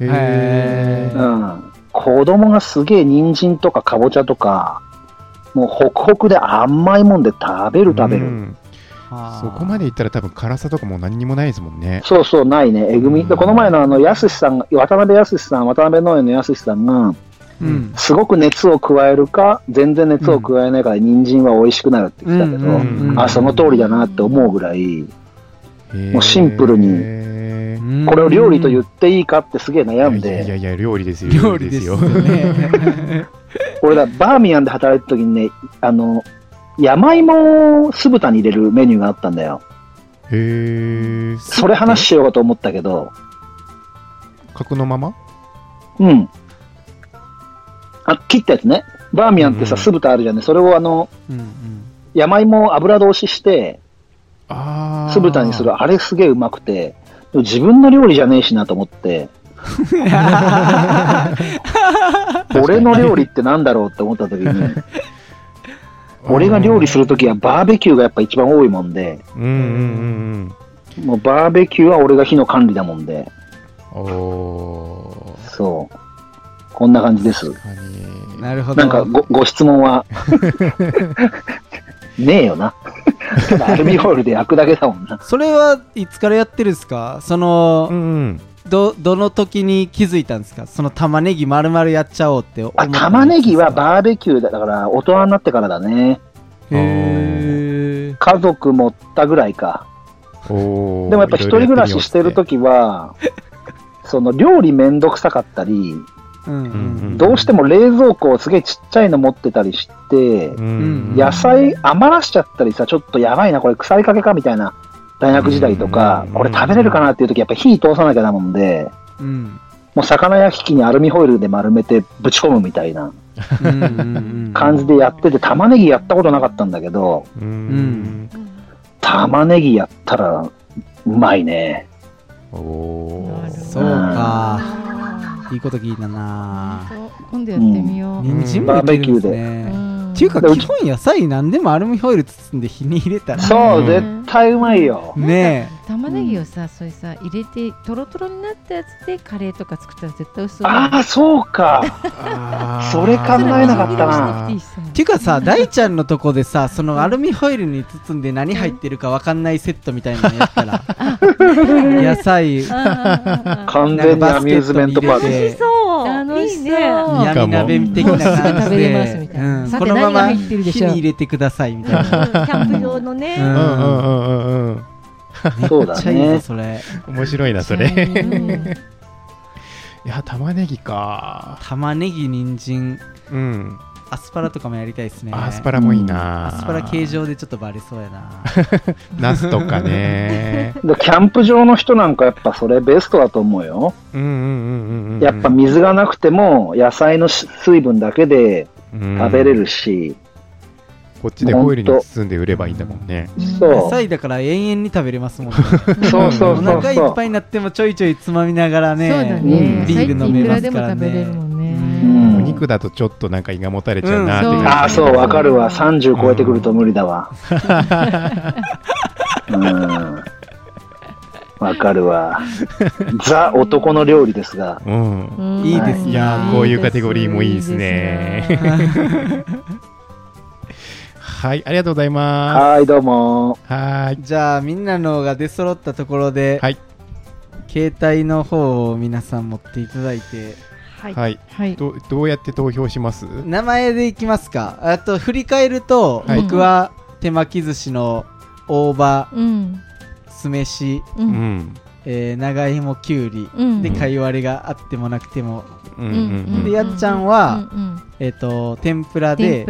へー。うん。子供がすげえ人参とかかぼちゃとか、もうホクホクで甘いもんで食べる食べる。うん。はあ。そこまでいったら多分辛さとかも何にもないですもんね。そうそう、ないね。えぐみ。うん。でこの前のあの、やすしさんが、渡辺やすしさん、渡辺農園のやすしさんが、うん。すごく熱を加えるか、全然熱を加えないから、人参は美味しくなるって言ってたけど、うん。うん。うん。あ、その通りだなって思うぐらい、もうシンプルにうん。これを料理と言っていいかってすげえ悩んで、いやいやいや料理ですよ。料理ですよね。俺らバーミヤンで働いた時にね、あの、山芋を酢豚に入れるメニューがあったんだよ。へえそれ話しようかと思ったけど、角のまま？うん。あ、切ったやつね。バーミヤンってさ、うん。酢豚あるじゃんね。それをあの、うん。山芋を油通しして、酢豚にする。あれすげえうまくて、でも自分の料理じゃねえしなと思って、俺の料理ってなんだろうって思った時に、俺が料理するときはバーベキューがやっぱ一番多いもんで、うんうんうんもうバーベキューは俺が火の管理だもんで、うんおー。そう。こんな感じです。なるほど。なんかごご質問は、ねえよな。ただアルミホイルで焼くだけだもんな。それはいつからやってるんですか？その、うんうんどどの時に気づいたんですか？その玉ねぎ丸々やっちゃおうって思っ玉ねぎはバーベキューだだから大人になってからだね。へ家族持ったぐらいか。でもやっぱ一人暮らししてるときは、その料理めんどくさかったり、どうしても冷蔵庫をすげえちっちゃいの持ってたりして、うん。野菜余らしちゃったりさ、ちょっとやばいな、これ腐りかけかみたいな大学時代とかうん、これ食べれるかなっていうときやっぱ火通さなきゃだもんで、うん。もう魚焼き器にアルミホイルで丸めてぶち込むみたいな感じでやってて、玉ねぎやったことなかったんだけど、玉ねぎやったらうまいね。おー。そうかいいこと聞いたな今度やってみよう。人参もいけるんですね。うんっていうかで基本野菜何でもアルミホイル包んで火に入れたら。そう、うん。絶対うまいよ。ね玉ねぎをさ、それさ入れてとろとろになったやつでカレーとか作ったら絶対薄いああ、そうか。それ考えなかったな。えっていうかさ大ちゃんのとこでさそのアルミホイルに包んで何入ってるか分かんないセットみたいなのやったら。野菜。完全にアミューズメントパーク。楽しそう。いいね。いいかも闇鍋的な感じ食べれますみで、たいな。このまま何が入ってるでしょう？火に入れてくださいみたいな。キャンプ場のね、ううんうんうんうん。うんそうだめっちゃいいぞね。それ。面白いなそうん。れいや玉ねぎか。玉ねぎ人参。うんアスパラとかもやりたいですね。アスパラもいいな。アスパラ形状でちょっとバレそうやな。ナスとかね。でキャンプ場の人なんかやっぱそれベストだと思うよ。うんうんうんうんうんやっぱ水がなくても野菜の水分だけで食べれるし、こっちでホイルに包んで売ればいいんだもんね。そう。野菜だから永遠に食べれますもんね。そうそうおそうそう。腹いっぱ。いになってもちょいちょいつまみながらねそうだね、うんビール飲めますからいくらでも食べれるもねお肉だとちょっとなんか胃がもたれちゃうなってう。ん。ああ、そう、わかるわ。30超えてくると無理だわ。うん。わかるわ。ザ男の料理ですが。うん。うん。いいですね。いやーこういうカテゴリーもいいですね。はいありがとうございまはい、どうも。すはーい。じゃあみんなのが出揃ったところで、はい。携帯の方を皆さん持っていただいてはい。はい。はい。どどうやって投票します？名前でいきますか。あと振り返ると、はい。僕は手巻き寿司の大葉うん。酢飯、ううん。んえー長芋きゅうり、うん。でかい割れがあってもなくても、うんうんでやっちゃんはうんうん。えっ、と天ぷらで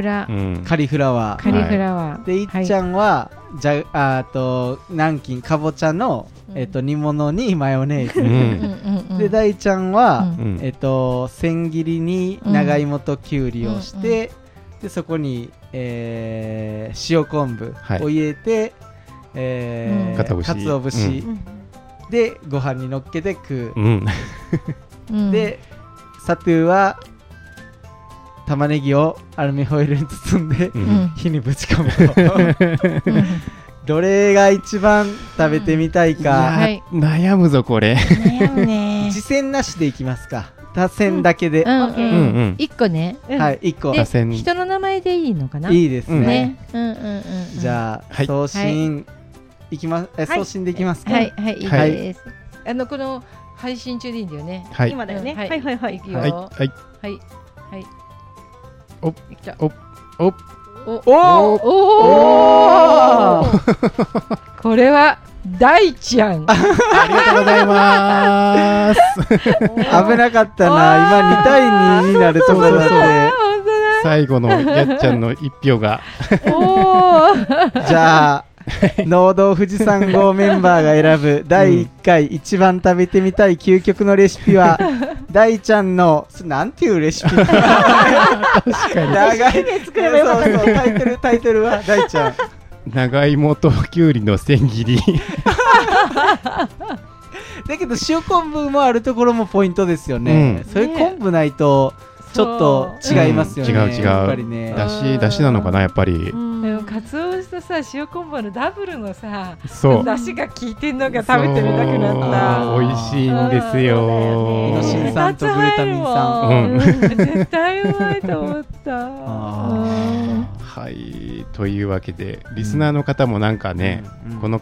カリフラワー、カリフラワー。でいっちゃんは、じゃあーと南京かぼちゃの、うんえっと煮物にマヨネーズ、で大ちゃんは、えっと千切りに長芋ときゅうりをして、でそこに、えー塩昆布はい。を入れて、えーうん。鰹節。鰹節。うん。でご飯に乗っけて食う、でサトゥーは玉ねぎをアルミホイルに包んで火にぶち込むと。う んどれが一番食べてみたいいか、やはい。ー悩むぞこれ。悩むね。次戦なしでいきますか。多戦だけで、うんうん。うんうん。一個ね。うん。はい1個。で多選人の名前でいいのかな？いいですね。ね。うんうんうんうんじゃあ、はい。送信。い。きます。えはい。送信できますか、はいはいいいはい。ですあのこの配信中でいいんだよね。はい。今だよね。うんはいはいはい。い。くよはい。ははい。いはい。おいきたおおおおおおこれは大ちゃん。ありがとうございます。危なかったな。今2対2になるところで。本最後のやっちゃんの一票が。おー。じゃあ 農道富士山号メンバーが選ぶ第1回一番食べてみたい究極のレシピは 大ちゃんのそなんていうレシピ？長い作ればよかったそうそうタイトルタイトルは大ちゃん。に長芋ときゅうりの千切り。だけど塩昆布もあるところもポイントですよね、うん。それ昆布ないとちょっと違いますよね、うん違う違う。だしだしなのかなやっぱりかつお節とさ塩昆布のダブルのさそう。出汁が効いてんのが食べてみたくなった。美味しいんですよ。イノシン酸とグルタミン酸うん。絶対うまいと思った。あうんはい。というわけでリスナーの方もなんかね、うんこの、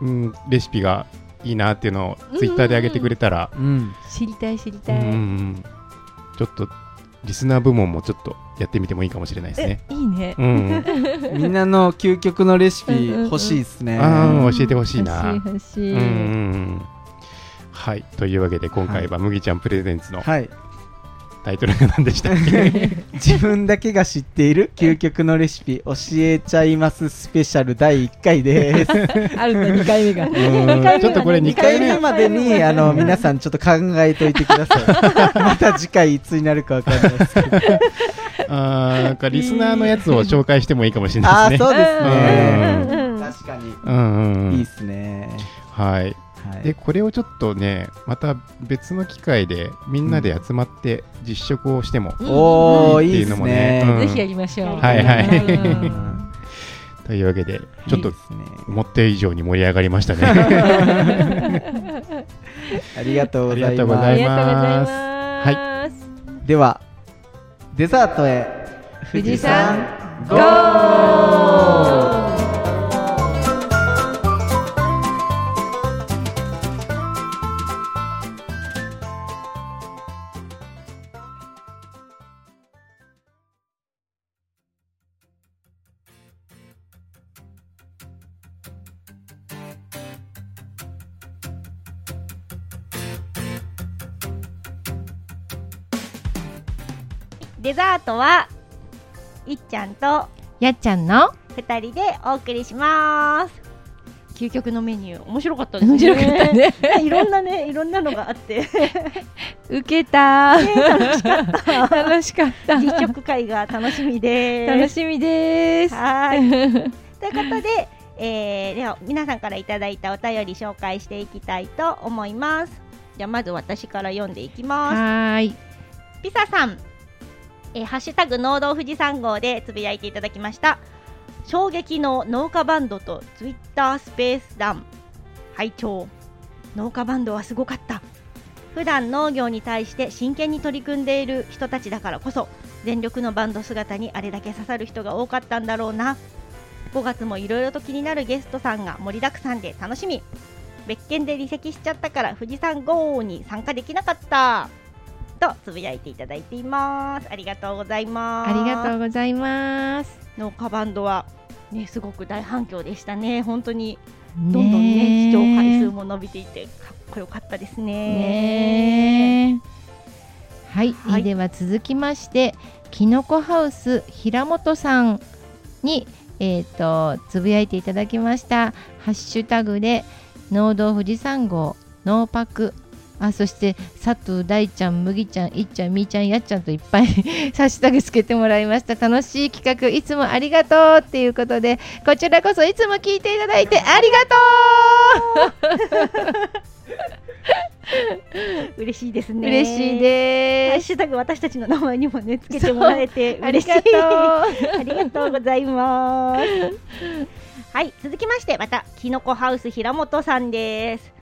うん、レシピがいいなっていうのをツイッターで上げてくれたら、うん。知りたい知りうんたい、うん。ちょっとリスナー部門もちょっとやってみてもいいかもしれないですね。いいねうん、みんなの究極のレシピうんうんうん欲しいですね。ああ教えてほしいな。欲しい欲しい、うんうんうんはいというわけで今回は麦ちゃんプレゼンツのはい。タイトルが何でしたっけ？自分だけが知っている究極のレシピ教えちゃいますスペシャル第1回です。あるんだ2回目がうんちょっとこれ2 2回目回目までにあの皆さんちょっと考えといてください。また次回いつになるかわかんないですけど。あーなんかリスナーのやつを紹介してもいいかもしれああ、ないですね。そうですね。確かに。うんうんうんいいですね。はいはいでこれをちょっとねまた別の機会でみんなで集まって実食をしても、いいっていうのもねね。うんぜひやりましょう。はいはいうん というわけでちょっと思った以上に盛り上がりましたね ありがとうございますざい。ありがとうございます。はでは、デザートへ。富士山ゴー！デザートはいっちゃんとやっちゃんの二人でお送りします。究極のメニュー。面白かったですね。面白かったね。いろんなねいろんなのがあって。受けた。楽しかった。楽しかった。実食会が楽しみです。楽しみです。はい。ということで、えーでは皆さんからいただいたお便り紹介していきたいと思います。じゃあまず私から読んでいきます。はーい。ピサさん、えーハッシュタグ農道富士山号でつぶやいていただきました。衝撃の農家バンドとツイッタースペース団拝聴。農家バンドはすごかった。普段農業に対して真剣に取り組んでいる人たちだからこそ全力のバンド姿にあれだけ刺さる人が多かったんだろうな。5月もいろいろと気になるゲストさんが盛りだくさんで楽しみ。別件で離席しちゃったから富士山号に参加できなかった。とつぶやいていただいています。ありがとうございます。ありがとうございます。農家バンドはねすごく大反響でしたね。本当に。どんどんね視聴回数も伸びていてかっこよかったですね。ねはい、はい。では続きましてきのこハウス平本さんにえっ、とつぶやいていただきましたハッシュタグで農道富士山号ノーパクあそして佐藤大ちゃん麦ちゃんいっちゃんみーちゃんやっちゃんといっぱいハッシュタグつけてもらいました楽しい企画いつもありがとうっていうことでこちらこそいつも聞いていただいてありがとう嬉しいです、ね嬉しいハッですシュタグ私たちの名前にもねつけてもらえて嬉しいがとうありがとうございます。はい、続きまして、また、きのこハウス平本さんです。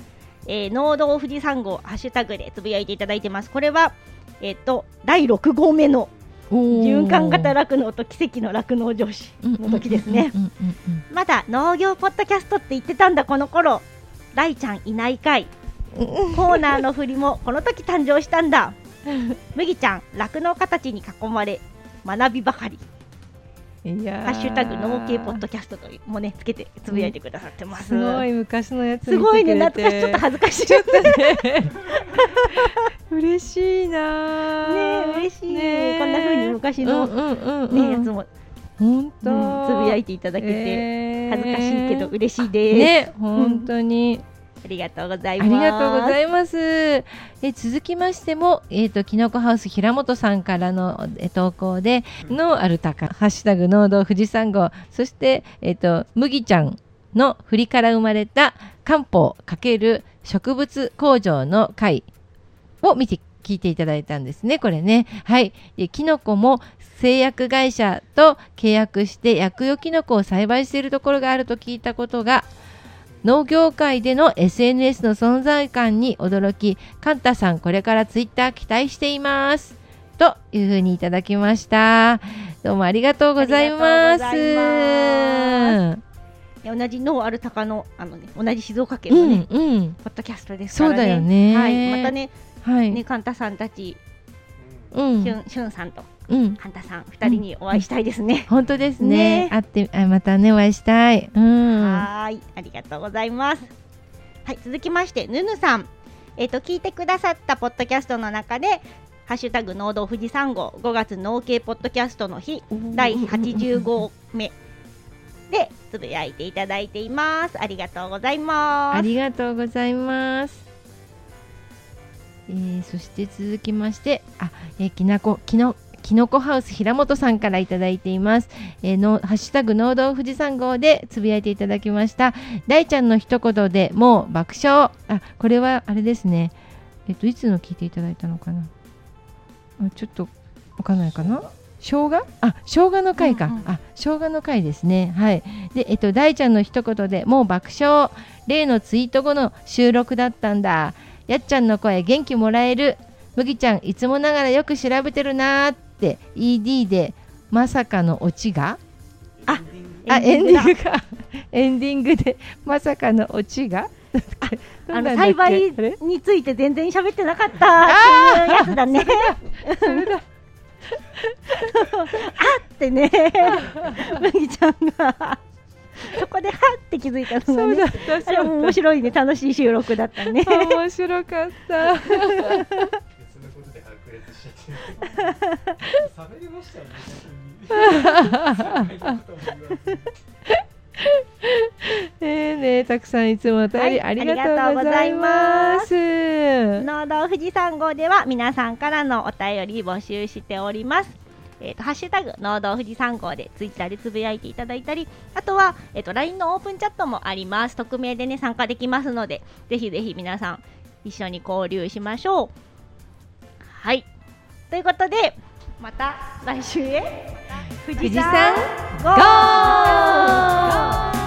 えー、農道富士山号ハッシュタグでつぶやいていただいてます。これは、えっ、と、第6号目の循環型酪農と奇跡の酪農上司の時ですね。まだ農業ポッドキャストって言ってたんだ、この頃。大ちゃんいないかい。コーナーの振りもこの時誕生したんだ。麦ちゃん、酪農家たちに囲まれ、学びばかり。いやハッシュタグ農系ポッドキャストというもねつけてつぶやいてくださってます。すごい昔のやつすごいね懐かしい。ちょっと恥ずかしい。ちょっとね。嬉しいなー。ね嬉しい。ねこんな風に昔のねやつも、本当、うんつぶやいていただけて、て恥ずかしいけど嬉しいです。ね本当に、ありがとうございあます。りがとうございいます。え続きましても、えっ、と、きのこハウス平本さんからのえ投稿で、のアルタカ、ハッシュタグ農道富士山号、そして、えっ、と、麦ちゃんの振りから生まれた漢方×植物工場の会を見て聞いていただいたんですね、これね。はい。でキノコも製薬会社と契約して薬用キノコを栽培しているところがあると聞いたことが、農業界での SNS の存在感に驚き、カンタさんこれからツイッター期待しています。というふうにいただきました。どうもありがとうございます。同じノーアルタカのあのね同じ静岡県のね、うんうん。ポッドキャストですからね。そうだよねはい。またねはい。ねカンタさんたち、うんしゅんしゅんさんとうん。カンタさん二人にお会いしたいですね。本当ですね。ね会ってあまたねお会いしたい。うん。はーい、ありがとうございます。はい、続きまして、ぬぬさん。えっ、と、聞いてくださったポッドキャストの中で、ハッシュタグ農道富士山号5月農系ポッドキャストの日第85目でつぶやいていただいています。ありがとうございます。ありがとうございます。えーそして続きまして、あ、えーきなこ、きの、きのこハウス平本さんからいただいています。えーのハッシュタグ農道富士山号でつぶやいていただきました。大ちゃんの一言でもう爆笑。あ、これはあれですね。えっといつの聞いていただいたのかな。あちょっとわかんないかな。生姜？あ生姜の回か、うんうんあ生姜の回ですねはいでえっと大ちゃんの一言でもう爆笑例のツイート後の収録だったんだやっちゃんの声元気もらえる麦ちゃんいつもながらよく調べてるなーって ED でまさかのオチが？あエンディングが。エンディングでまさかのオチが？ど あの栽培について全然喋ってなかったっていうやつだね。あ ってね、麦ちゃんが。そこではって気づいたのがね。そうだ。った面白いね、楽しい収録だったね。面白かったねえーねたくさんいつもお便りはいありがとうございます。農道富士山号では皆さんからのお便り募集しております。えー、とハッシュタグ農道富士山号でツイッターでつぶやいていただいたりあとは、えー、と LINE のオープンチャットもあります匿名でね。参加できますのでぜひぜひ皆さん一緒に交流しましょうはいということでまた来週へ。富富士山ゴー